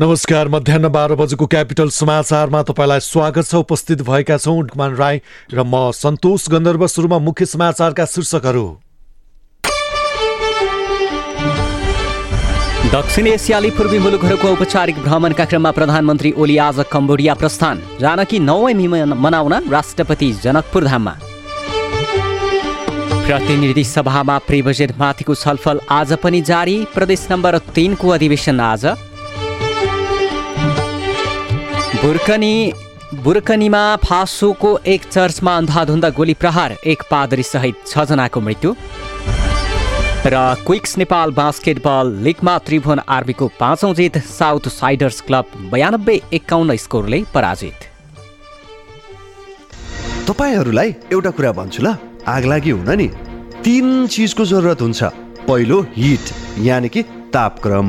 नमस्कार मध्याह बाह्र बजेको क्यापिटल समाचारमा तपाईँलाई स्वागत छ। उपस्थित भएका छौँ कुमार राई र म सन्तोष गन्धर्व सुरुमा मुख्य समाचारका शीर्षकहरू। दक्षिण एसियाली पूर्वी मुलुकहरूको औपचारिक भ्रमणका क्रममा प्रधानमन्त्री ओली आज कम्बोडिया प्रस्थान। जानकी नवमी मनाउन राष्ट्रपति जनकपुर धाममा। प्रतिनिधि सभामा प्री बजेटमाथिको छलफल आज पनि जारी। प्रदेश नम्बर तिनको अधिवेशन आज। बुर्कनी बुर्कनीमा फासोको एक चर्चमा अन्धाधुन्दा गोली प्रहार। एक पादरी सहित छजनाको मृत्यु। र क्विक्स नेपाल बास्केटबल लिगमा त्रिभुवन आर्मीको पाँचौँ जित साउथ साइडर्स क्लब बयानब्बे एकाउन्न स्कोरले पराजित। तपाईँहरूलाई एउटा कुरा भन्छु ल। आग लागि हुन नि। तिन चिजको जरुरत हुन्छ। पहिलो हिट यानि कि तापक्रम।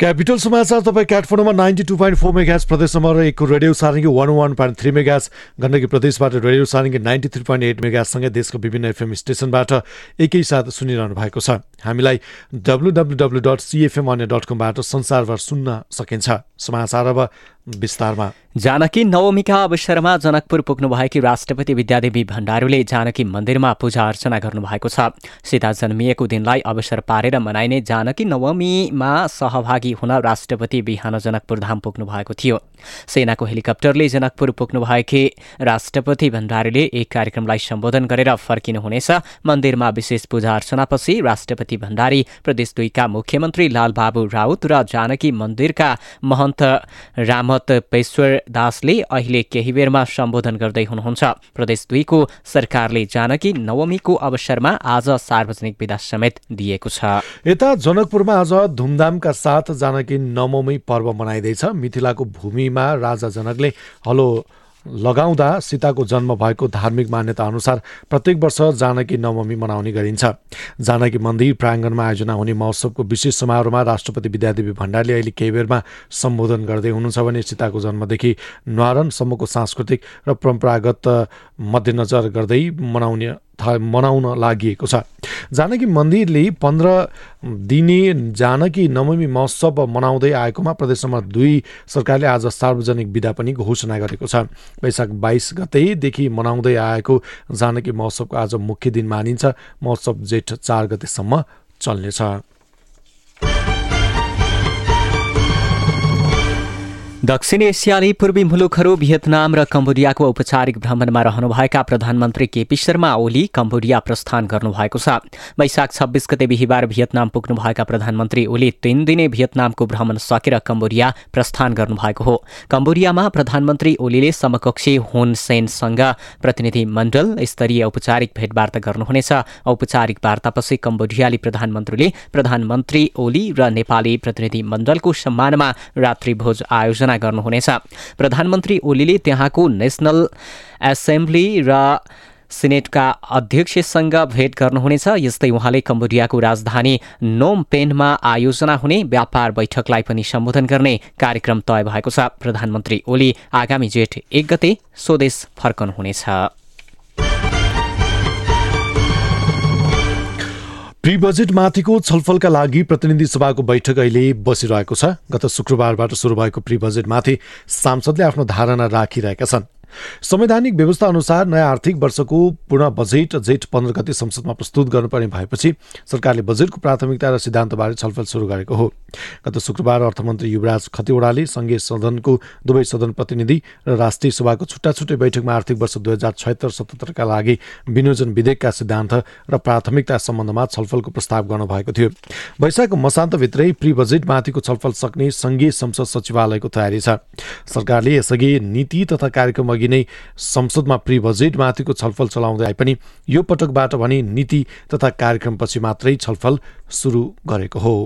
capital समाचार तपाईँ काठमाडौँमा ninety two point four megahertz प्रदेश नम्बर एकको radio Sarangi one one point three megahertz Gandaki प्रदेशबाट radio Sarangi ninety three point eight मेगाजसँगै देशको विभिन्न एफएम स्टेसनबाट एकैसाथ सुनिरहनु भएको छ। हामीलाई W W W dot CFM अन्य डट कमबाट संसारभर सुन्न सकिन्छ। समाचार अब विस्तारमा। जानकी नवमीका अवसरमा जनकपुर पुग्नुभएकी राष्ट्रपति विद्यादेवी भण्डारूले जानकी मन्दिरमा पूजा अर्चना गर्नुभएको छ। सीता जन्मिएको दिनलाई अवसर पारेर मनाइने जानकी नवमीमा सहभागी हुन राष्ट्रपति बिहान जनकपुर धाम पुग्नु भएको थियो। सेनाको हेलिकप्टरले जनकपुर पुग्नुभएकी राष्ट्रपति भण्डारीले एक कार्यक्रमलाई सम्बोधन गरेर फर्किनुहुनेछ मन्दिरमा विशेष पूजा अर्चनापछि राष्ट्रपति भण्डारी प्रदेश दुईका मुख्यमन्त्री लालबाबु राउत र जानकी मन्दिरका महन्त रामत पेश्वर दासले अहिले केही बेरमा सम्बोधन गर्दै हुनुहुन्छ। प्रदेश दुईको सरकारले जानकी नवमीको अवसरमा आज सार्वजनिक विदा समेत दिएको छ। यता जनकपुरमा आज धुमधामका साथ जानकी नवमी पर्व मनाइँदैछ। मिथिलाको भूमिमा राजा जनकले हलो लगाउँदा सीताको जन्म भएको धार्मिक मान्यता अनुसार प्रत्येक वर्ष जानकी नवमी मनाउने गरिन्छ। जानकी मन्दिर प्राङ्गणमा आयोजना हुने महोत्सवको विशेष समारोहमा राष्ट्रपति विद्यादेवी भण्डारले अहिले केही बेरमा सम्बोधन गर्दै हुनुहुन्छ भने सीताको जन्मदेखि न्वारनसम्मको सांस्कृतिक र परम्परागत मध्यनजर गर्दै मनाउने मनाउन लागि छ। जानकी मन्दिरले पन्ध्र दिने जानकी नवमी महोत्सव मनाउँदै आएकोमा प्रदेश नम्बर दुई सरकारले आज सार्वजनिक विधा पनि घोषणा गरेको छ। वैशाख बाइस गतेदेखि मनाउँदै आएको जानकी महोत्सवको आज मुख्य दिन मानिन्छ। महोत्सव जेठ चार गतेसम्म चल्नेछ। दक्षिण एसियाली पूर्वी मुलुकहरू भियतनाम र कम्बोडियाको औपचारिक भ्रमणमा रहनुभएका प्रधानमन्त्री केपी शर्मा ओली कम्बोडिया प्रस्थान गर्नुभएको छ। वैशाख छब्बिस गते बिहिबार भियतनाम पुग्नुभएका प्रधानमन्त्री ओली तीन दिने भियतनामको भ्रमण सकेर कम्बोडिया प्रस्थान गर्नुभएको हो। कम्बोडियामा प्रधानमन्त्री ओलीले समकक्षी हुन सेनसँग प्रतिनिधि मण्डल स्तरीय औपचारिक भेटवार्ता गर्नुहुनेछ। औपचारिक वार्तापछि कम्बोडियाली प्रधानमन्त्रीले प्रधानमन्त्री ओली र नेपाली प्रतिनिधि मण्डलको सम्मानमा रात्रिभोज आयोजना गर्नुहुनेछ। प्रधानमन्त्री ओलीले त्यहाँको नेसनल एसेम्ब्ली र सिनेटका अध्यक्षसँग भेट गर्नुहुनेछ। यस्तै उहाँले कम्बोडियाको राजधानी नोम पेनमा आयोजना हुने व्यापार बैठकलाई पनि सम्बोधन गर्ने कार्यक्रम तय भएको छ। प्रधानमन्त्री ओली आगामी जेठ एक गते स्वदेश फर्कनुहुनेछ। प्री बजेटमाथिको छलफलका लागि प्रतिनिधि सभाको बैठक अहिले बसिरहेको छ। गत शुक्रबारबाट सुरु भएको प्री बजेटमाथि सांसदले आफ्नो धारणा राखिरहेका छन्। संवैधानिक व्यवस्था अनुसार नयाँ आर्थिक वर्षको पूर्ण बजेट जेठ पन्ध्र गते संसदमा प्रस्तुत गर्नुपर्ने भएपछि सरकारले बजेटको प्राथमिकता र सिद्धान्तबारे छलफल सुरु गरेको हो। गत शुक्रबार अर्थमन्त्री युवराज खतिवड़ाले संघीय सदनको दुवै सदन प्रतिनिधि र राष्ट्रिय सभाको छुट्टा छुट्टै बैठकमा आर्थिक वर्ष दुई हजार छयत्तर सतहत्तरका लागि विनियोजन विधेयकका सिद्धान्त र प्राथमिकता सम्बन्धमा छलफलको प्रस्ताव गर्नुभएको थियो। वैशाखको मसान्तभित्रै प्री बजेटमाथिको छलफल सक्ने संघीय संसद सचिवालयको तयारी छ। सरकारले यसअघि नीति तथा कार्यक्रम नै संसदमा प्री बजेटमाथिको छलफल चलाउँदै आए पनि यो पटकबाट भने नीति तथा कार्यक्रमपछि मात्रै छलफल सुरु गरेको हो।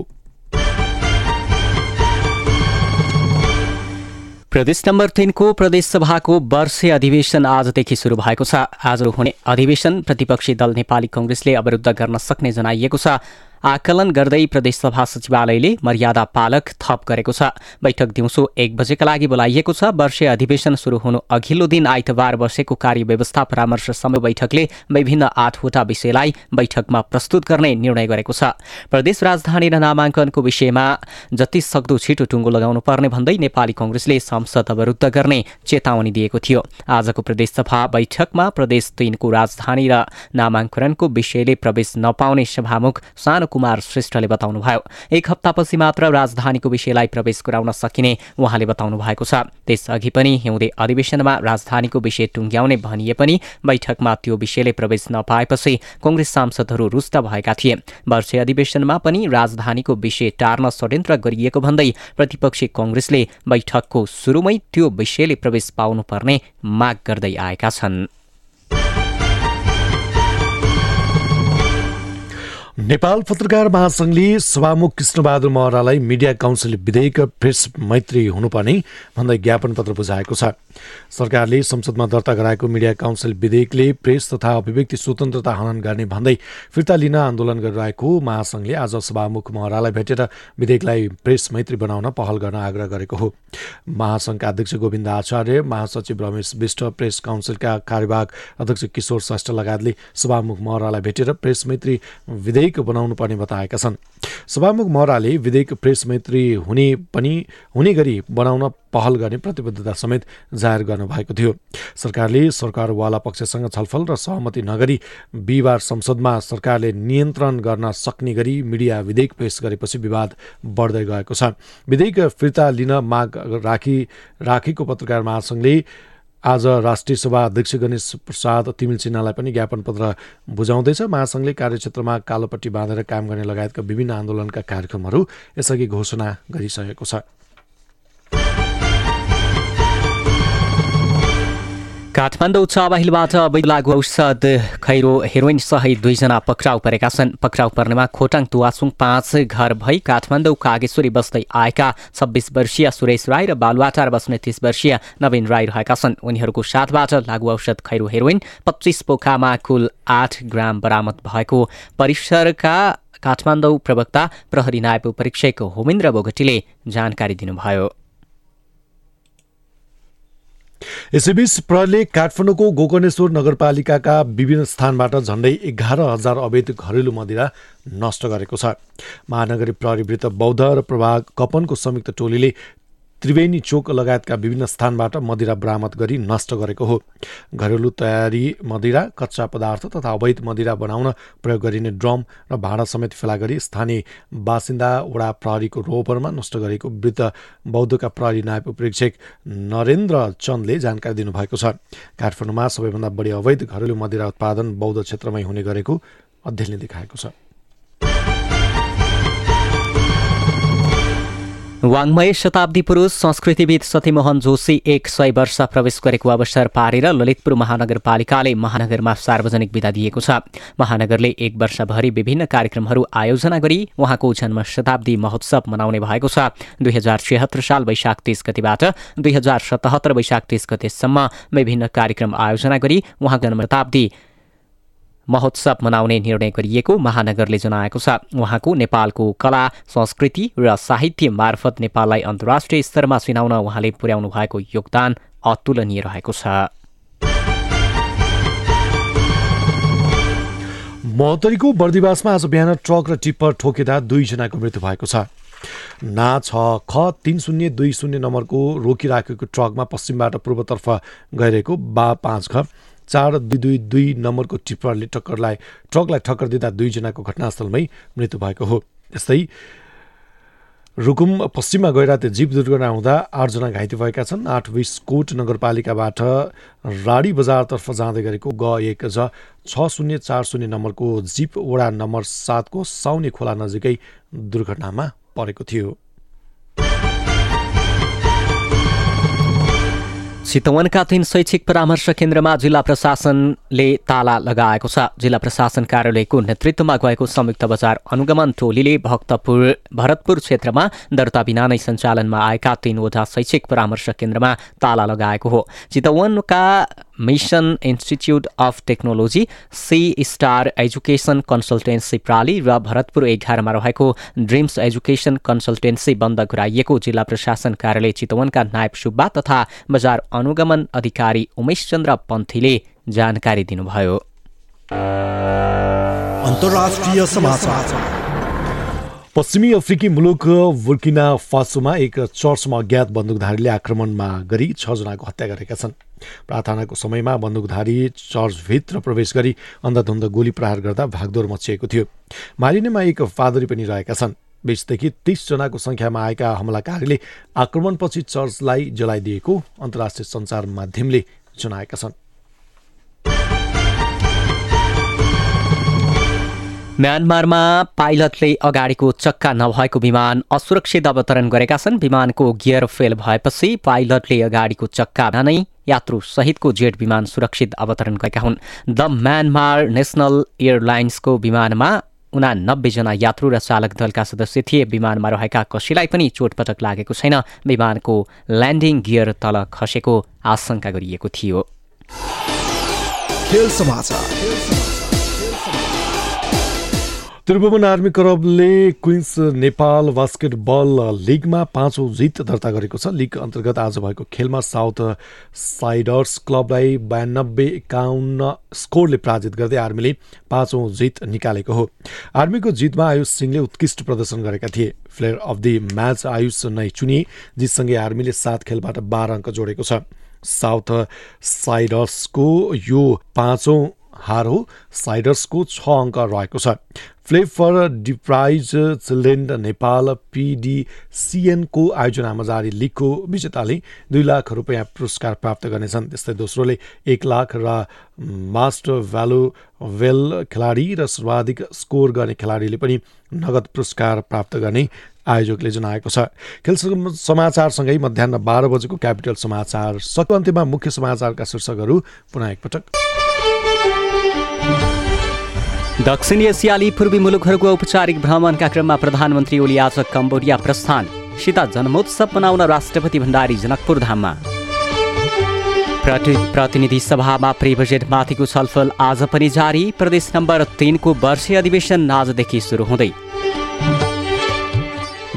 प्रदेश नम्बर तिनको प्रदेशसभाको वर्षीय अधिवेशन आजदेखि सुरु भएको छ। आज हुने अधिवेशन प्रतिपक्षी दल नेपाली कङ्ग्रेसले अवरुद्ध गर्न सक्ने जनाइएको छ। आकलन गर्दै प्रदेशसभा सचिवालयले मर्यादा पालक थप गरेको छ। बैठक दिउँसो एक बजेका लागि बोलाइएको छ। वर्षीय अधिवेशन सुरु हुनु अघिल्लो दिन आइतबार बसेको कार्य व्यवस्था परामर्श समय बैठकले विभिन्न आठवटा विषयलाई बैठकमा प्रस्तुत गर्ने निर्णय गरेको छ। प्रदेश राजधानी र नामाङ्कनको विषयमा जति सक्दो छिटो टुङ्गो लगाउनु पर्ने भन्दै नेपाली कङ्ग्रेसले संसद अवरुद्ध गर्ने चेतावनी दिएको थियो। आजको प्रदेशसभा बैठकमा प्रदेश तीनको राजधानी र नामाङ्कनको विषयले प्रवेश नपाउने सभामुख सानो कुमार श्रेष्ठले बताउनुभयो। एक हप्तापछि मात्र राजधानीको विषयलाई प्रवेश गराउन सकिने उहाँले बताउनु भएको छ। त्यसअघि पनि हिउँदे अधिवेशनमा राजधानीको विषय टुङ्ग्याउने भनिए पनि बैठकमा त्यो विषयले प्रवेश नपाएपछि कङ्ग्रेस सांसदहरू रुष्ट भएका थिए। वर्षीय अधिवेशनमा पनि राजधानीको विषय टार्न षड्यन्त्र गरिएको भन्दै प्रतिपक्षी कङ्ग्रेसले बैठकको सुरुमै त्यो विषयले प्रवेश पाउनुपर्ने माग गर्दै आएका छन्। नेपाल पत्रकार महासङ्घले सभामुख कृष्णबहादुर महरालाई मिडिया काउन्सिल विधेयक प्रेस मैत्री हुनुपर्ने भन्दै ज्ञापन पत्र बुझाएको छ। सरकारले संसदमा दर्ता गराएको मिडिया काउन्सिल विधेयकले प्रेस तथा अभिव्यक्ति स्वतन्त्रता हनन गर्ने भन्दै फिर्ता लिन आन्दोलन गरिरहेको महासङ्घले आज सभामुख महरालाई भेटेर विधेयकलाई प्रेस मैत्री बनाउन पहल गर्न आग्रह गरेको हो। महासङ्घका अध्यक्ष गोविन्द आचार्य महासचिव रमेश विष्ट प्रेस काउन्सिलका कार्यवाहक अध्यक्ष किशोर श्रेष्ठ लगायतले सभामुख महरालाई भेटेर प्रेस मैत्री विधेयक बनाउनु पर्ने बताएका छन्। सभामुख महराले विधेयक प्रेस मैत्री हुने पनि हुने गरी बनाउन पहल गर्ने प्रतिबद्धता समेत जाहेर गर्नुभएको थियो। सरकारले सरकारवाला पक्षसँग छलफल र सहमति नगरी बिहिबार संसदमा सरकारले नियन्त्रण गर्न सक्ने गरी मिडिया विधेयक पेश गरेपछि विवाद बढ्दै गएको छ। विधेयक फिर्ता लिन माग राखी राखेको पत्रकार महासङ्घले आज राष्ट्रिय सभा अध्यक्ष गणेश प्रसाद तिमिल सिन्हालाई पनि ज्ञापन पत्र बुझाउँदैछ। महासङ्घले कार्यक्षेत्रमा कालोपट्टि बाँधेर काम गर्ने लगायतका विभिन्न आन्दोलनका कार्यक्रमहरू यसअघि घोषणा गरिसकेको छ। काठमाडौँ चाबाहिलबाट अवैध लागु औषध खैरो हेरोइन सहित दुईजना पक्राउ परेका छन्। पक्राउ पर्नेमा खोटाङ तुवासुङ पाँच घर भई काठमाडौँ कागेश्वरी बस्दै आएका छब्बिस वर्षीय सुरेश राई र बालुवाटार बस्ने तीस वर्षीय नवीन राई रहेका छन्। उनीहरूको साथबाट लागु औषध खैरो हेरोइन पच्चिस पोखामा कुल आठ ग्राम बरामद भएको परिसरका काठमाडौँ प्रवक्ता प्रहरी नायब परीक्षक होमेन्द्र बोगटीले जानकारी दिनुभयो। यसैबीच प्रहरीले काठमाडौँको गोकर्णेश्वर नगरपालिकाका विभिन्न स्थानबाट झण्डै एघार हजार अवैध घरेलु मदिरा नष्ट गरेको छ। महानगरी प्रहरी वृत्त बौद्ध र प्रभाग कपनको संयुक्त टोलीले त्रिवेणी चोक लगायतका विभिन्न स्थानबाट मदिरा बरामद गरी नष्ट गरेको हो। घरेलु तयारी मदिरा कच्चा पदार्थ तथा अवैध मदिरा बनाउन प्रयोग गरिने ड्रम र भाँडा समेत फेला गरी स्थानीय बासिन्दा वडा प्रहरीको रोपरमा नष्ट गरेको वृत्त बौद्धका प्रहरी नायब प्रेक्षक नरेन्द्र चन्दले जानकारी दिनुभएको छ। काठमाडौँमा सबैभन्दा बढी अवैध घरेलु मदिरा उत्पादन बौद्ध क्षेत्रमै हुने गरेको अध्ययनले देखाएको छ। वाङ्मय शताब्दी पुरुष संस्कृतिविद सतीमोहन जोशी एक सय वर्ष प्रवेश गरेको अवसर पारेर ललितपुर महानगरपालिकाले महानगरमा सार्वजनिक विदा दिएको छ। महानगरले एक वर्षभरि विभिन्न कार्यक्रमहरू आयोजना गरी उहाँको जन्म शताब्दी महोत्सव मनाउने भएको छ। दुई हजार छिहत्तर साल वैशाख तीस गतिबाट दुई हजार सतहत्तर वैशाख तीस गतेसम्म विभिन्न कार्यक्रम आयोजना गरी उहाँको जन्म शताब्दी महोत्सव मनाउने निर्णय गरिएको महानगरले जनाएको छ। उहाँको नेपालको कला संस्कृति र साहित्य मार्फत नेपाललाई अन्तर्राष्ट्रिय स्तरमा चिनाउन उहाँले पुर्याउनु भएको योगदान अतुलनीय रहेको छ। महोत्तरीको बर्दिवासमा आज बिहान ट्रक र टिप्पर ठोकेदा दुईजनाको मृत्यु भएको छ। ना छ ख तिन शून्य दुई शून्य नम्बरको रोकिराखेको ट्रकमा पश्चिमबाट पूर्वतर्फ गइरहेको बा पाँच ख चार दुई दुई दुई नम्बरको टिप्परले टक्करलाई ट्रकलाई टक्कर दिँदा दुईजनाको घटनास्थलमै मृत्यु भएको हो। यस्तै रुकुम पश्चिममा गइराते जीप दुर्घटना हुँदा आठजना घाइते भएका छन्। आठ कोट नगरपालिकाबाट राडी बजारतर्फ जाँदै गरेको ग एक छ शून्य चार शून्य नम्बरको जीप वडा नम्बर सातको साउने खोला नजिकै दुर्घटनामा परेको थियो। चितवनका तीन शैक्षिक परामर्श केन्द्रमा जिल्ला प्रशासनले ताला लगाएको छ। जिल्ला प्रशासन कार्यालयको नेतृत्वमा गएको संयुक्त बजार अनुगमन टोलीले भक्तपुर भरतपुर क्षेत्रमा दर्ता बिना नै सञ्चालनमा आएका तीनवटा शैक्षिक परामर्श केन्द्रमा ताला लगाएको हो। चितवनका Mission Institute of Technology C Star Education Consultancy प्राली र भरतपुर एघारमा रहेको ड्रिम्स एजुकेसन कन्सल्टेन्सी बन्द गराइएको जिल्ला प्रशासन कार्यालय चितवनका नायब सुब्बा तथा बजार अनुगमन अधिकारी उमेश चन्द्र पन्थीले जानकारी दिनुभयो। पश्चिमी अफ्रिकी मुलुक बुर्किना फासोमा एक चर्चमा अज्ञात बन्दुकधारीले आक्रमणमा गरी छजनाको हत्या गरेका छन्। प्रार्थनाको समयमा बन्दुकधारी चर्चभित्र प्रवेश गरी अन्धधुन्द गोली प्रहार गर्दा भागदौड मचिएको थियो। मारिनेमा एक फादरी पनि रहेका छन्। बिसदेखि तीसजनाको सङ्ख्यामा आएका हमलाकारीले आक्रमणपछि चर्चलाई जलाइदिएको अन्तर्राष्ट्रिय सञ्चार माध्यमले जनाएका छन्। म्यानमारमा पाइलटले अगाडिको चक्का नभएको विमान असुरक्षित अवतरण गरेका छन्। विमानको गियर फेल भएपछि पाइलटले अगाडिको चक्का नै यात्रु सहितको जेट विमान सुरक्षित अवतरण गरेका हुन्। द म्यानमार नेसनल एयरलाइन्सको विमानमा उना नब्बेजना यात्रु र चालक दलका सदस्य थिए। विमानमा रहेका कसैलाई पनि चोटपटक लागेको छैन। विमानको ल्यान्डिङ गियर तल खसेको आशंका गरिएको थियो। त्रिभुवन आर्मी क्लबले क्विन्स नेपाल बास्केटबल लिगमा पाँचौँ जित दर्ता गरेको छ। लिग अन्तर्गत आज भएको खेलमा साउथ साइडर्स क्लबलाई बयानब्बे एकाउन्न स्कोरले पराजित गर्दै आर्मीले पाँचौँ जित निकालेको हो। आर्मीको जितमा आयुष सिंहले उत्कृष्ट प्रदर्शन गरेका थिए। Player of the match Ayush नै चुनिए जितसँगै आर्मीले सात खेलबाट बाह्र अङ्क जोडेको छ। साउथ साइडर्सको यो पाँचौँ हार साइडर्सको छ अङ्क रहेको छ। Help for deprived children Nepal पिडिसिएनको आयोजनामा जारी लिगको विजेताले दुई लाख रुपियाँ पुरस्कार प्राप्त गर्नेछन्। त्यस्तै दोस्रोले एक लाख र मास्टर भ्यालु वेल खेलाडी र सर्वाधिक स्कोर गर्ने खेलाडीले पनि नगद पुरस्कार प्राप्त गर्ने आयोजकले जनाएको छ। खेल समाचारसँगै मध्याह बाह्र बजेको क्यापिटल समाचार सक्यो अन्त्यमा मुख्य समाचारका शीर्षकहरू पुनः एकपटक। दक्षिण एसियाली पूर्वी मुलुकहरूको औपचारिक भ्रमणका क्रममा प्रधानमन्त्री ओली आज कम्बोडिया प्रस्थान। सीता जन्मोत्सव मनाउन राष्ट्रपति भण्डारी जनकपुर धाममा। प्रतिनिधि सभामा प्री बजेटमाथिको छलफल आज पनि जारी। प्रदेश नम्बर तिनको वर्षीय अधिवेशन आजदेखि सुरु हुँदै।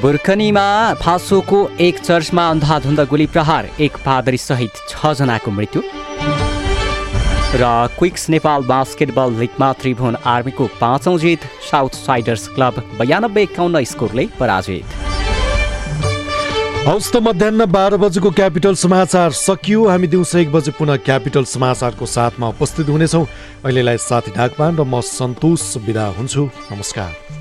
बुर्खनीमा फासोको एक चर्चमा अन्धाधुन्द गोली प्रहार एक पादरी सहित छजनाको मृत्यु। र क्विक्स नेपाल बास्केटबल लिगमा त्रिभुवन आर्मीको पाँचौँ जित साउथ साइडर्स क्लब बयानब्बे एकाउन्न स्कोरले पराजित। हौस् त मध्याह बाह्र बजेको क्यापिटल समाचार सकियो। हामी दिउँसो एक बजे पुनः क्यापिटल समाचारको साथमा उपस्थित हुनेछौँ। अहिलेलाई साथी ढाकपान र म सन्तोष विदा हुन्छु। नमस्कार।